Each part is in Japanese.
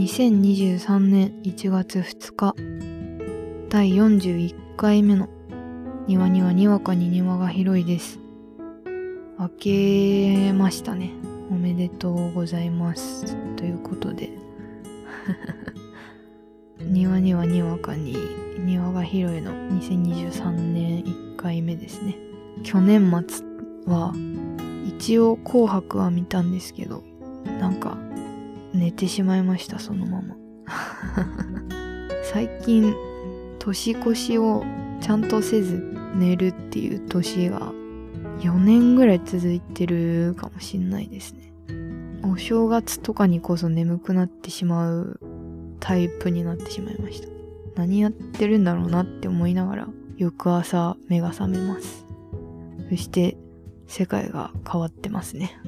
2023年1月2日第41回目の庭にはにわかに庭が広いです。明けましたね。おめでとうございます。ということで。庭にはにわかに庭が広いの2023年1回目ですね。去年末は一応紅白は見たんですけどなんか寝てしまいましたそのまま。最近年越しをちゃんとせず寝るっていう年が4年ぐらい続いてるかもしんないですね。お正月とかにこそ眠くなってしまうタイプになってしまいました。何やってるんだろうなって思いながら翌朝目が覚めます。そして世界が変わってますね。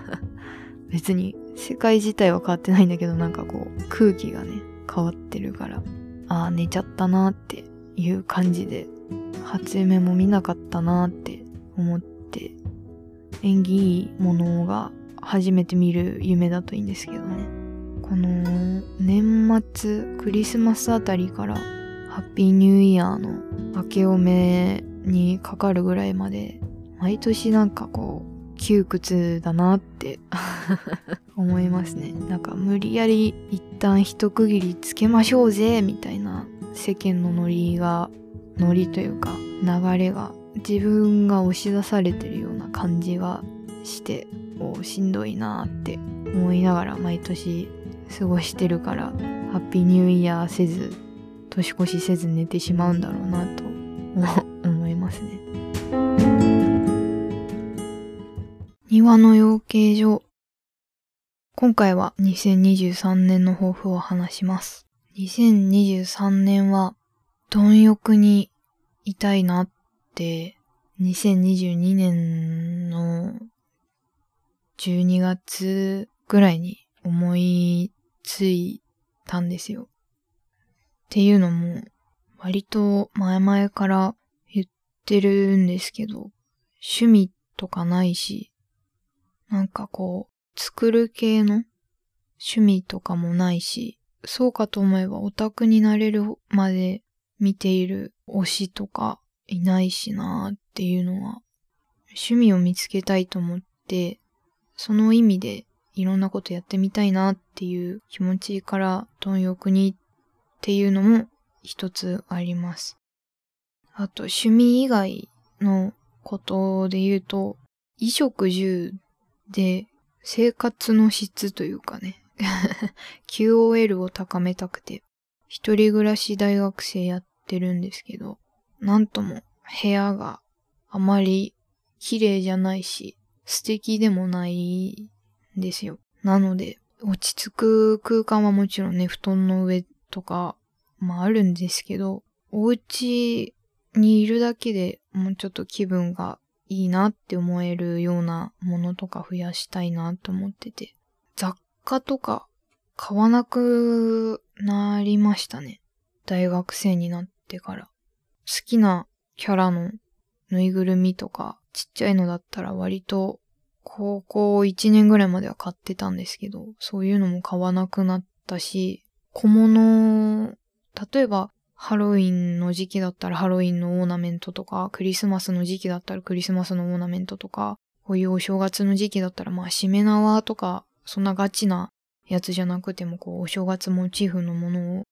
別に世界自体は変わってないんだけどなんかこう空気がね変わってるから。ああ寝ちゃったなっていう感じで初夢も見なかったなって思って。縁起いいものが初めて見る夢だといいんですけどね。この年末クリスマスあたりからハッピーニューイヤーの明けおめにかかるぐらいまで毎年なんかこう窮屈だなって。思いますね。なんか無理やり一旦一区切りつけましょうぜみたいな世間のノリがノリというか流れが自分が押し出されてるような感じがしておしんどいなって思いながら毎年過ごしてるからハッピーニューイヤーせず年越しせず寝てしまうんだろうなと思いますね。庭の養鶏場。今回は2023年の抱負を話します2023年は貪欲にいたいなって2022年の12月ぐらいに思いついたんですよ。っていうのも、割と前々から言ってるんですけど、趣味とかないし、なんかこう、作る系の？趣味とかもないし、そうかと思えばオタクになれるまで見ている推しとかいないしなーっていうのは、趣味を見つけたいと思って、その意味でいろんなことやってみたいなっていう気持ちから貪欲にっていうのも一つあります。あと趣味以外のことで言うと、衣食住で生活の質というかね QOL を高めたくて、一人暮らし大学生やってるんですけど、なんとも部屋があまり綺麗じゃないし、素敵でもないんですよ。なので、落ち着く空間はもちろんね、布団の上とか、まああるんですけど、お家にいるだけでもうちょっと気分がいいなって思えるようなものとか増やしたいなと思ってて、雑貨とか買わなくなりましたね。大学生になってから。好きなキャラのぬいぐるみとかちっちゃいのだったら割と高校1年ぐらいまでは買ってたんですけど、そういうのも買わなくなったし、小物、例えばハロウィンの時期だったらハロウィンのオーナメントとか、クリスマスの時期だったらクリスマスのオーナメントとか、こういうお正月の時期だったらまあしめ縄とか、そんなガチなやつじゃなくてもこうお正月モチーフのものを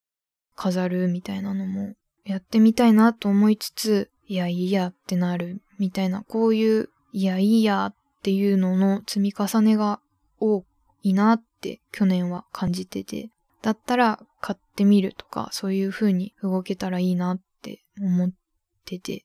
飾るみたいなのもやってみたいなと思いつつ、いやいいやってなるみたいな、こういう、いや、いいやっていうのの積み重ねが多いなって去年は感じてて、だったら買ってみるとか、そういう風に動けたらいいなって思ってて。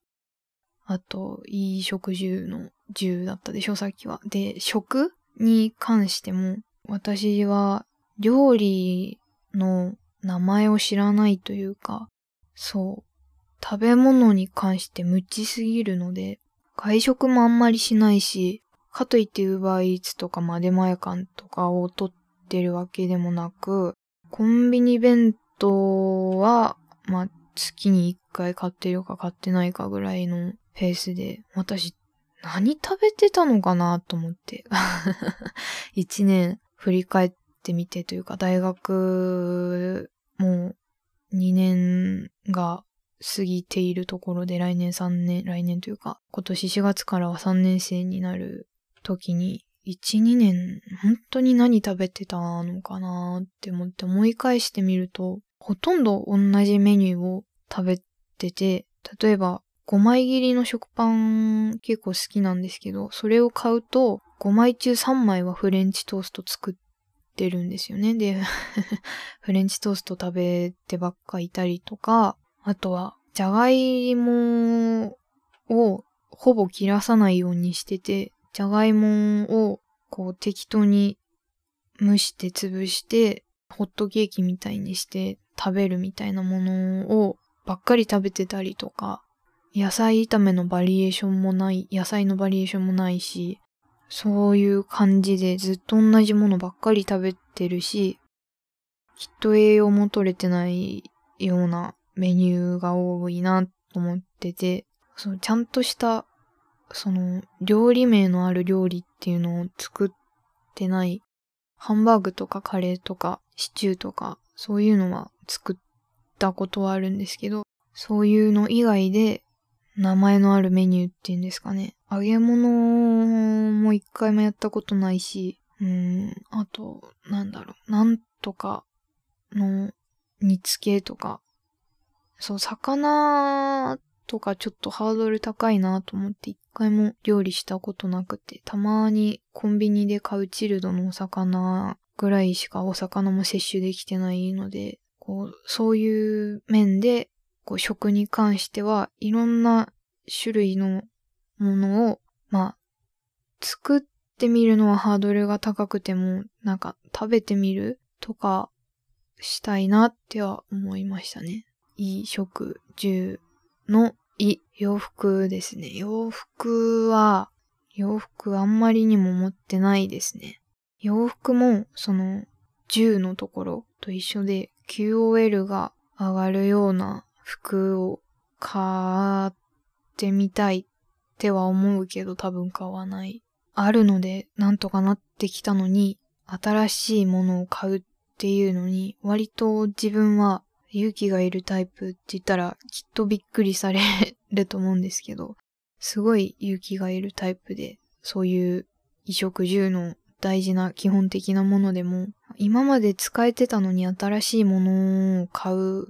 あと、いい食住の住だったでしょ、さっきは。で、食に関しても、私は料理の名前を知らないというか、そう、食べ物に関して無知すぎるので、外食もあんまりしないし、かといってウーバーイーツとかマデマヤカンとかを取ってるわけでもなく、コンビニ弁当は、まあ、月に一回買ってるか買ってないかぐらいのペースで、私、何食べてたのかなと思って。一年振り返ってみてというか、大学もう2年が過ぎているところで来年3年、来年というか、今年4月からは3年生になる時に、1、2年、本当に何食べてたのかなって思って思い返してみると、ほとんど同じメニューを食べてて、例えば5枚切りの食パン結構好きなんですけど、それを買うと5枚中3枚はフレンチトースト作ってるんですよね。で、フレンチトースト食べてばっかいたりとか、あとは、じゃがいもをほぼ切らさないようにしてて、じゃがいもをこう適当に蒸して潰して、ホットケーキみたいにして食べるみたいなものをばっかり食べてたりとか、野菜炒めのバリエーションもない、野菜のバリエーションもないし、そういう感じでずっと同じものばっかり食べてるし、きっと栄養も取れてないようなメニューが多いなと思ってて、そのちゃんとしたその、料理名のある料理っていうのを作ってない、ハンバーグとかカレーとかシチューとか、そういうのは作ったことはあるんですけど、そういうの以外で、名前のあるメニューっていうんですかね。揚げ物も一回もやったことないし、うん、あと、なんだろう、なんとかの煮付けとか、そう、魚とかちょっとハードル高いなと思って一回も料理したことなくて、たまにコンビニで買うチルドのお魚ぐらいしかお魚も摂取できてないので、こう、そういう面で、こう、食に関してはいろんな種類のものを、まあ、作ってみるのはハードルが高くても、なんか食べてみるとかしたいなっては思いましたね。いい食住のい、洋服ですね。洋服は、洋服あんまりにも持ってないですね。洋服も、その、10のところと一緒で、QOL が上がるような服を買ってみたいっては思うけど多分買わない。あるのでなんとかなってきたのに、新しいものを買うっていうのに、割と自分は勇気がいるタイプって言ったらきっとびっくりされると思うんですけど、すごい勇気がいるタイプで、そういう衣食住の大事な基本的なものでも、今まで使えてたのに新しいものを買う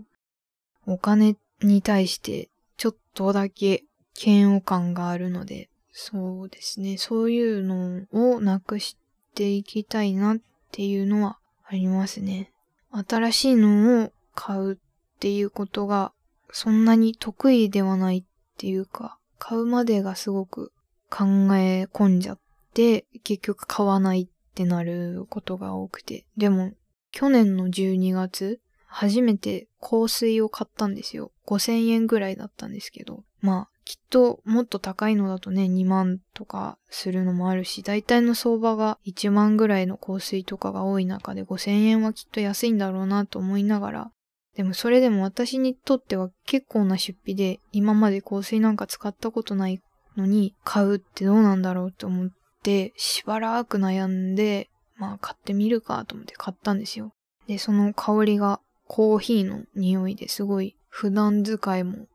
お金に対してちょっとだけ嫌悪感があるので、そうですね、そういうのをなくしていきたいなっていうのはありますね。新しいのを買うっていうことがそんなに得意ではないっていうか、買うまでがすごく考え込んじゃって、結局買わないってなることが多くて。でも、去年の12月、初めて香水を買ったんですよ。5000円ぐらいだったんですけど。まあ、きっともっと高いのだとね、2万とかするのもあるし、大体の相場が1万ぐらいの香水とかが多い中で5000円はきっと安いんだろうなと思いながらでもそれでも私にとっては結構な出費で、今まで香水なんか使ったことないのに買うってどうなんだろうと思って、しばらく悩んで、まあ買ってみるかと思って買ったんですよ。で、その香りがコーヒーの匂いですごい普段使いも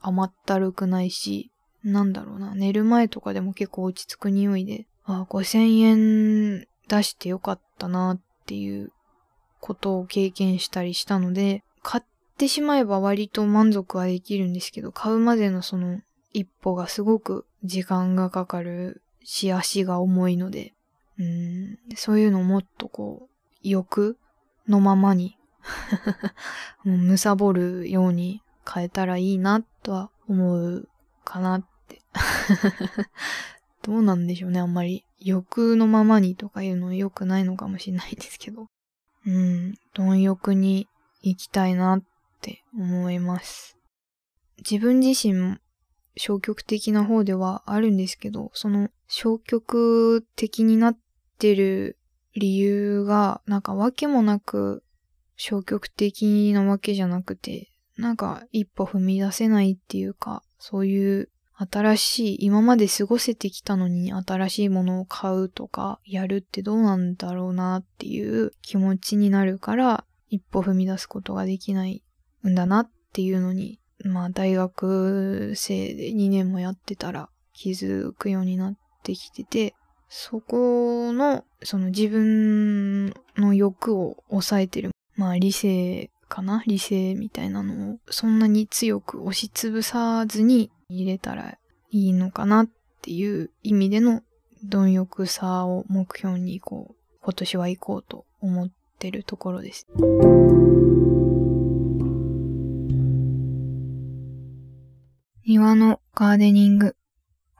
甘ったるくないし、なんだろうな、寝る前とかでも結構落ち着く匂いで、ああ、5000円出してよかったなっていうことを経験したりしたので、ってしまえば割と満足はできるんですけど、買うまでのその一歩がすごく時間がかかるし、足が重いので、うん、そういうのをもっとこう、欲のままに もう貪るように変えたらいいなとは思うかなって どうなんでしょうね、あんまり。欲のままにとかいうの良くないのかもしれないですけど。うん、貪欲に行きたいなっって思います。自分自身も消極的な方ではあるんですけど、その消極的になってる理由が、なんかわけもなく消極的なわけじゃなくて、なんか一歩踏み出せないっていうか、そういう新しい、今まで過ごせてきたのに新しいものを買うとかやるってどうなんだろうなっていう気持ちになるから一歩踏み出すことができないんだなっていうのに、まあ大学生で2年もやってたら気づくようになってきてて、そこの、その自分の欲を抑えてる、まあ理性かな？理性みたいなのをそんなに強く押しつぶさずに入れたらいいのかなっていう意味での貪欲さを目標にこう、今年は行こうと思ってるところです。庭のガーデニング。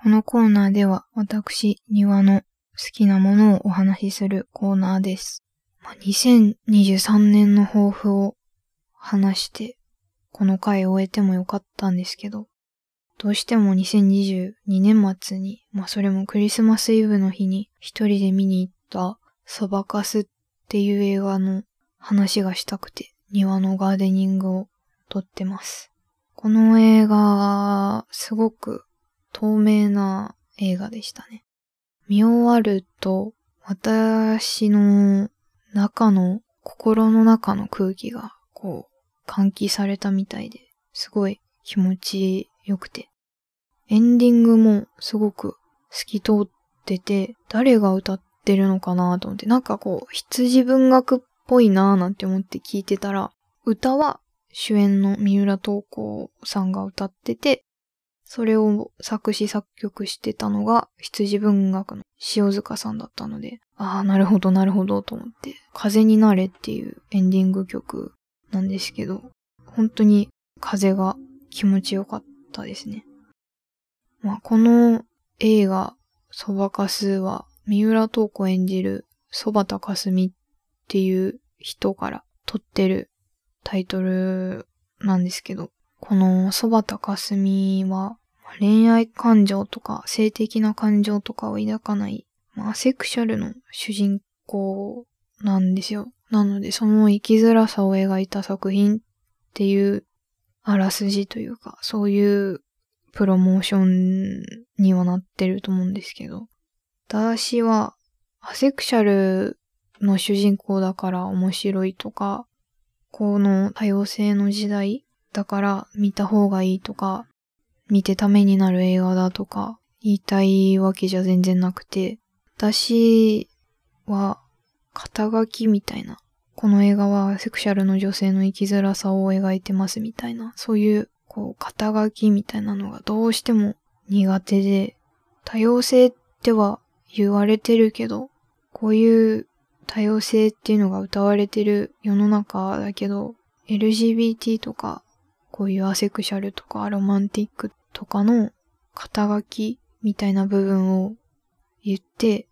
このコーナーでは私、庭の好きなものをお話しするコーナーです。ま2023年の抱負を話して、この回終えてもよかったんですけど、どうしても2022年末に、まあそれもクリスマスイブの日に一人で見に行ったそばかすっていう映画の話がしたくて庭のガーデニングを撮ってます。この映画、すごく透明な映画でしたね。見終わると私の中の心の中の空気がこう換気されたみたいで、すごい気持ち良くて。エンディングもすごく透き通ってて、誰が歌ってるのかなと思って、なんかこう、羊文学っぽいなーなんて思って聞いてたら、歌は主演の三浦透子さんが歌ってて、それを作詞作曲してたのが羊文学の塩塚さんだったので、ああ、なるほどなるほどと思って、風になれっていうエンディング曲なんですけど、本当に風が気持ちよかったですね。まあ、この映画、そばかすは、三浦透子演じるそばたかすみっていう人から撮ってるタイトルなんですけど、このそばたかすみは、恋愛感情とか性的な感情とかを抱かない、まあ、アセクシャルの主人公なんですよ。なので、その生きづらさを描いた作品っていうあらすじというか、そういうプロモーションにはなってると思うんですけど、私はアセクシャルの主人公だから面白いとか、この多様性の時代だから見た方がいいとか、見てためになる映画だとか言いたいわけじゃ全然なくて、私は肩書きみたいな、この映画はセクシャルの女性の生きづらさを描いてますみたいな、そういうこう、肩書きみたいなのがどうしても苦手で、多様性っては言われてるけど、こういう多様性っていうのが歌われてる世の中だけど、LGBT とか、こういうアセクシャルとかロマンティックとかの肩書きみたいな部分を言って、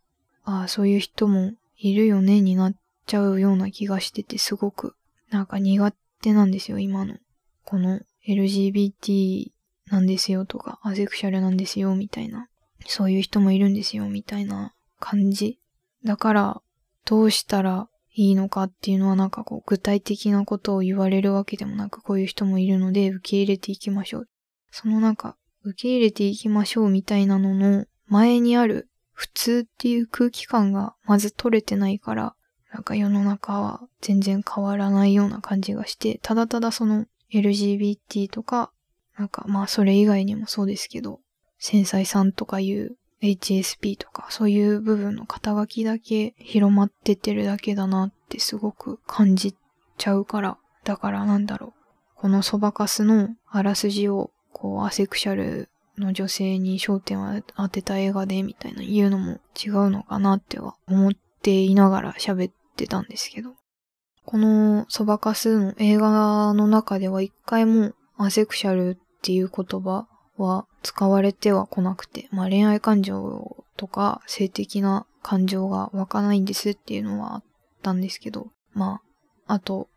ああ、そういう人もいるよねになっちゃうような気がしてて、すごくなんか苦手なんですよ、今の。この LGBT なんですよとか、アセクシャルなんですよみたいな、そういう人もいるんですよみたいな感じ。だから、どうしたらいいのかっていうのはなんかこう具体的なことを言われるわけでもなくこういう人もいるので受け入れていきましょう。そのなんか受け入れていきましょうみたいなのの前にある普通っていう空気感がまず取れてないから、なんか世の中は全然変わらないような感じがして、ただただその LGBT とか、なんかまあそれ以外にもそうですけど、繊細さんとかいう HSP とかそういう部分の肩書きだけ広まっててるだけだなってすごく感じちゃうから、だからなんだろう。このそばかすのあらすじをこうアセクシャルの女性に焦点を当てた映画でみたいな言うのも違うのかなっては思っていながら喋ってたんですけど。このそばかすの映画の中では一回もアセクシャルっていう言葉は使われてはこなくて、まあ恋愛感情とか性的な感情が湧かないんですっていうのはあったんですけど、まあ、あと、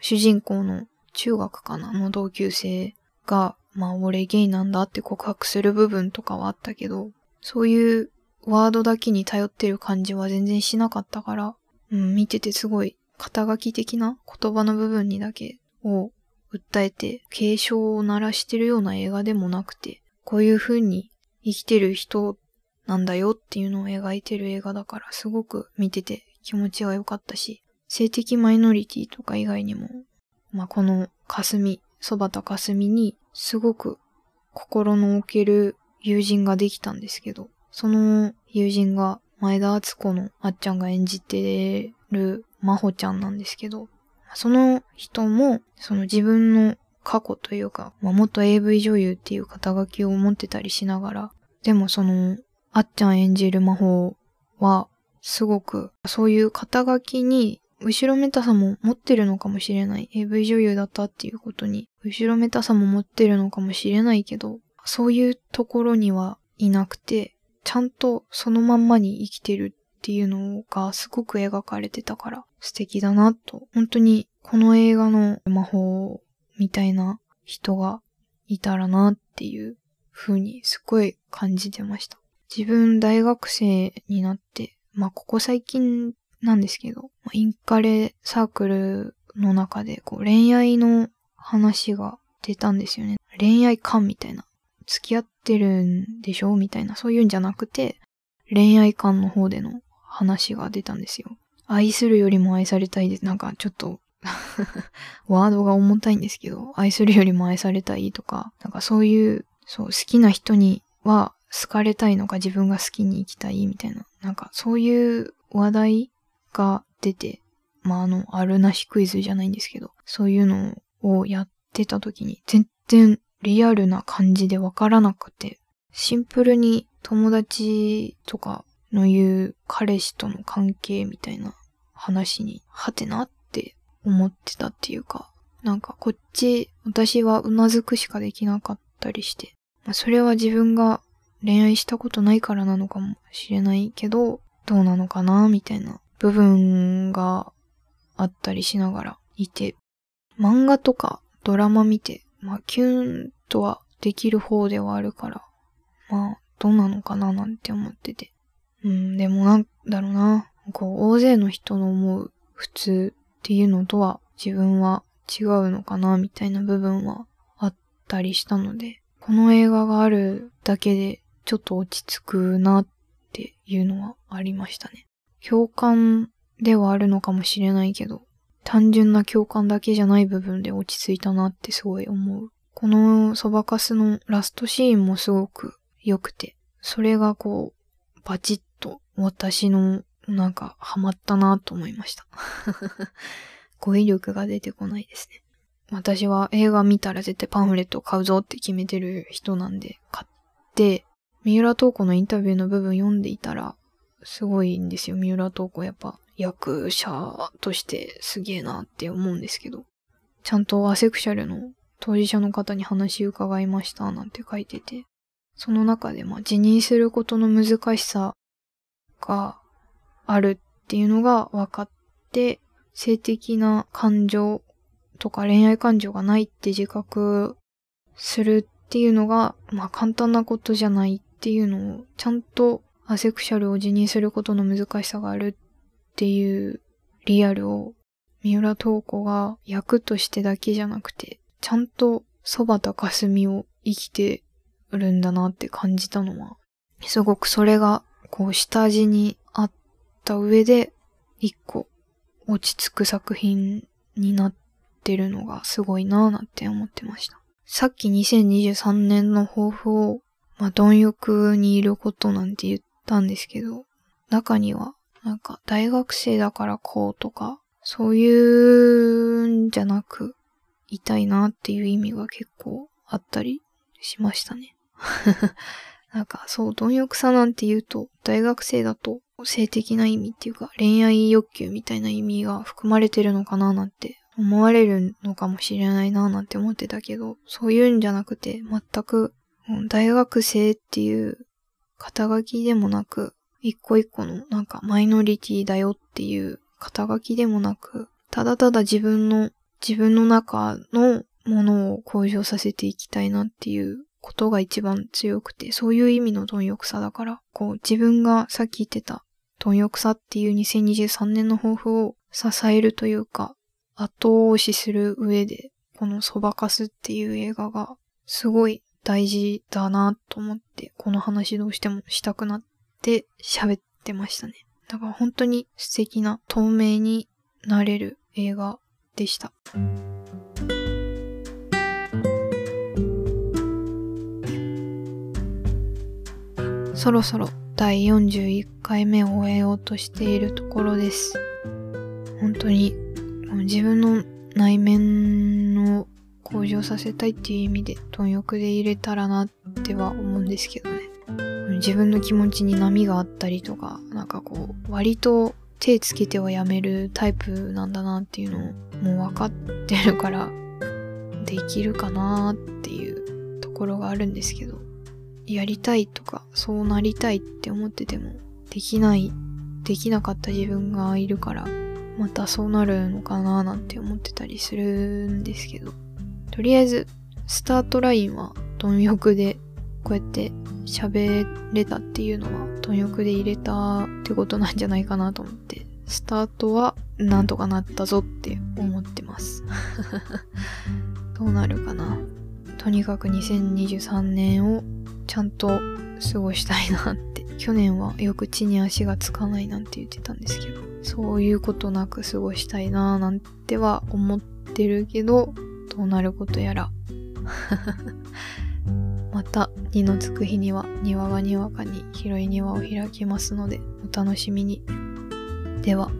主人公の中学かなの同級生が、まあ俺ゲイなんだって告白する部分とかはあったけど、そういうワードだけに頼ってる感じは全然しなかったから、うん、見ててすごい肩書き的な言葉の部分にだけを訴えて警鐘を鳴らしてるような映画でもなくて、こういう風に生きてる人なんだよっていうのを描いてる映画だからすごく見てて気持ちが良かったし、性的マイノリティとか以外にも、まあ、この霞、そばた霞にすごく心の置ける友人ができたんですけど、その友人が前田敦子のあっちゃんが演じてる真帆ちゃんなんですけど、その人も、その自分の過去というか、まあ、元 AV 女優っていう肩書きを持ってたりしながら、でもその、あっちゃん演じる魔法は、すごく、そういう肩書きに、後ろめたさも持ってるのかもしれない。AV 女優だったっていうことに、後ろめたさも持ってるのかもしれないけど、そういうところにはいなくて、ちゃんとそのまんまに生きてるっていうのがすごく描かれてたから素敵だなと。本当にこの映画の魔法みたいな人がいたらなっていう風にすごい感じてました。自分大学生になって、まあここ最近なんですけど、インカレサークルの中でこう恋愛の話が出たんですよね。恋愛観みたいな。付き合ってるんでしょ？みたいな、そういうんじゃなくて、恋愛観の方での話が出たんですよ。愛するよりも愛されたいです。なんかちょっと ワードが重たいんですけど、愛するよりも愛されたいとか、なんかそういう、そう、好きな人には好かれたいのか自分が好きに生きたいみたいな、なんかそういう話題が出て、まああの、あるなしクイズじゃないんですけど、そういうのをやってた時に全然リアルな感じでわからなくて、シンプルに友達とかの言う彼氏との関係みたいな話に、はてなっ思ってたっていうか、なんかこっち、私はうなずくしかできなかったりして、まあ、それは自分が恋愛したことないからなのかもしれないけど、どうなのかなみたいな部分があったりしながらいて、漫画とかドラマ見てまあ、キュンとはできる方ではあるから、まあ、どうなのかななんて思ってて。うん、でもなんだろうな。こう、大勢の人の思う普通っていうのとは自分は違うのかなみたいな部分はあったりしたので、この映画があるだけでちょっと落ち着くなっていうのはありましたね。共感ではあるのかもしれないけど、単純な共感だけじゃない部分で落ち着いたなってすごい思う。このそばかすのラストシーンもすごく良くて、それがこう、バチッと私のなんかハマったなと思いました。語彙力が出てこないですね。私は映画見たら絶対パンフレットを買うぞって決めてる人なんで、買って、三浦透子のインタビューの部分読んでいたら、すごいんですよ。三浦透子やっぱ役者としてすげえなって思うんですけど、ちゃんとアセクシャルの当事者の方に話伺いましたなんて書いてて、その中でまあ辞任することの難しさがあるっていうのが分かって、性的な感情とか恋愛感情がないって自覚するっていうのが、まあ簡単なことじゃないっていうのを、ちゃんとアセクシャルを辞任することの難しさがあるっていうリアルを三浦透子が役としてだけじゃなくて、ちゃんと蕎麦と霞を生きてるんだなって感じたのは、すごくそれがこう下地にった上で一個落ち着く作品になってるのがすごいなぁなんて思ってました。さっき2023年の抱負を、まあ、貪欲にいることなんて言ったんですけど、中にはなんか大学生だからこうとか、そういうんじゃなく、いたいなっていう意味が結構あったりしましたね。なんかそう、貪欲さなんて言うと、大学生だと性的な意味っていうか恋愛欲求みたいな意味が含まれてるのかななんて思われるのかもしれないななんて思ってたけど、そういうんじゃなくて全く大学生っていう肩書きでもなく、一個一個のなんかマイノリティだよっていう肩書きでもなく、ただただ自分の、自分の中のものを向上させていきたいなっていうことが一番強くて、そういう意味の貪欲さだから、こう自分がさっき言ってた貪欲さっていう2023年の抱負を支えるというか、後押しする上で、このそばかすっていう映画がすごい大事だなと思って、この話どうしてもしたくなって喋ってましたね。だから本当に素敵な透明になれる映画でした。そろそろ第41回目を終えようとしているところです。本当に自分の内面を向上させたいっていう意味で貪欲で入れたらなっては思うんですけどね。自分の気持ちに波があったりとか、なんかこう、割と手つけてはやめるタイプなんだなっていうのをもう分かってるから、できるかなっていうところがあるんですけど、やりたいとか、そうなりたいって思ってても、できない、できなかった自分がいるから、またそうなるのかななんて思ってたりするんですけど、とりあえず、スタートラインは貪欲で、こうやって喋れたっていうのは、貪欲で入れたってことなんじゃないかなと思って、スタートはなんとかなったぞって思ってます。どうなるかな。とにかく2023年をちゃんと過ごしたいなって。去年はよく地に足がつかないなんて言ってたんですけど、そういうことなく過ごしたいななんては思ってるけど、どうなることやら。また、二のつく日には庭がにわかに広い庭を開きますので、お楽しみに。では。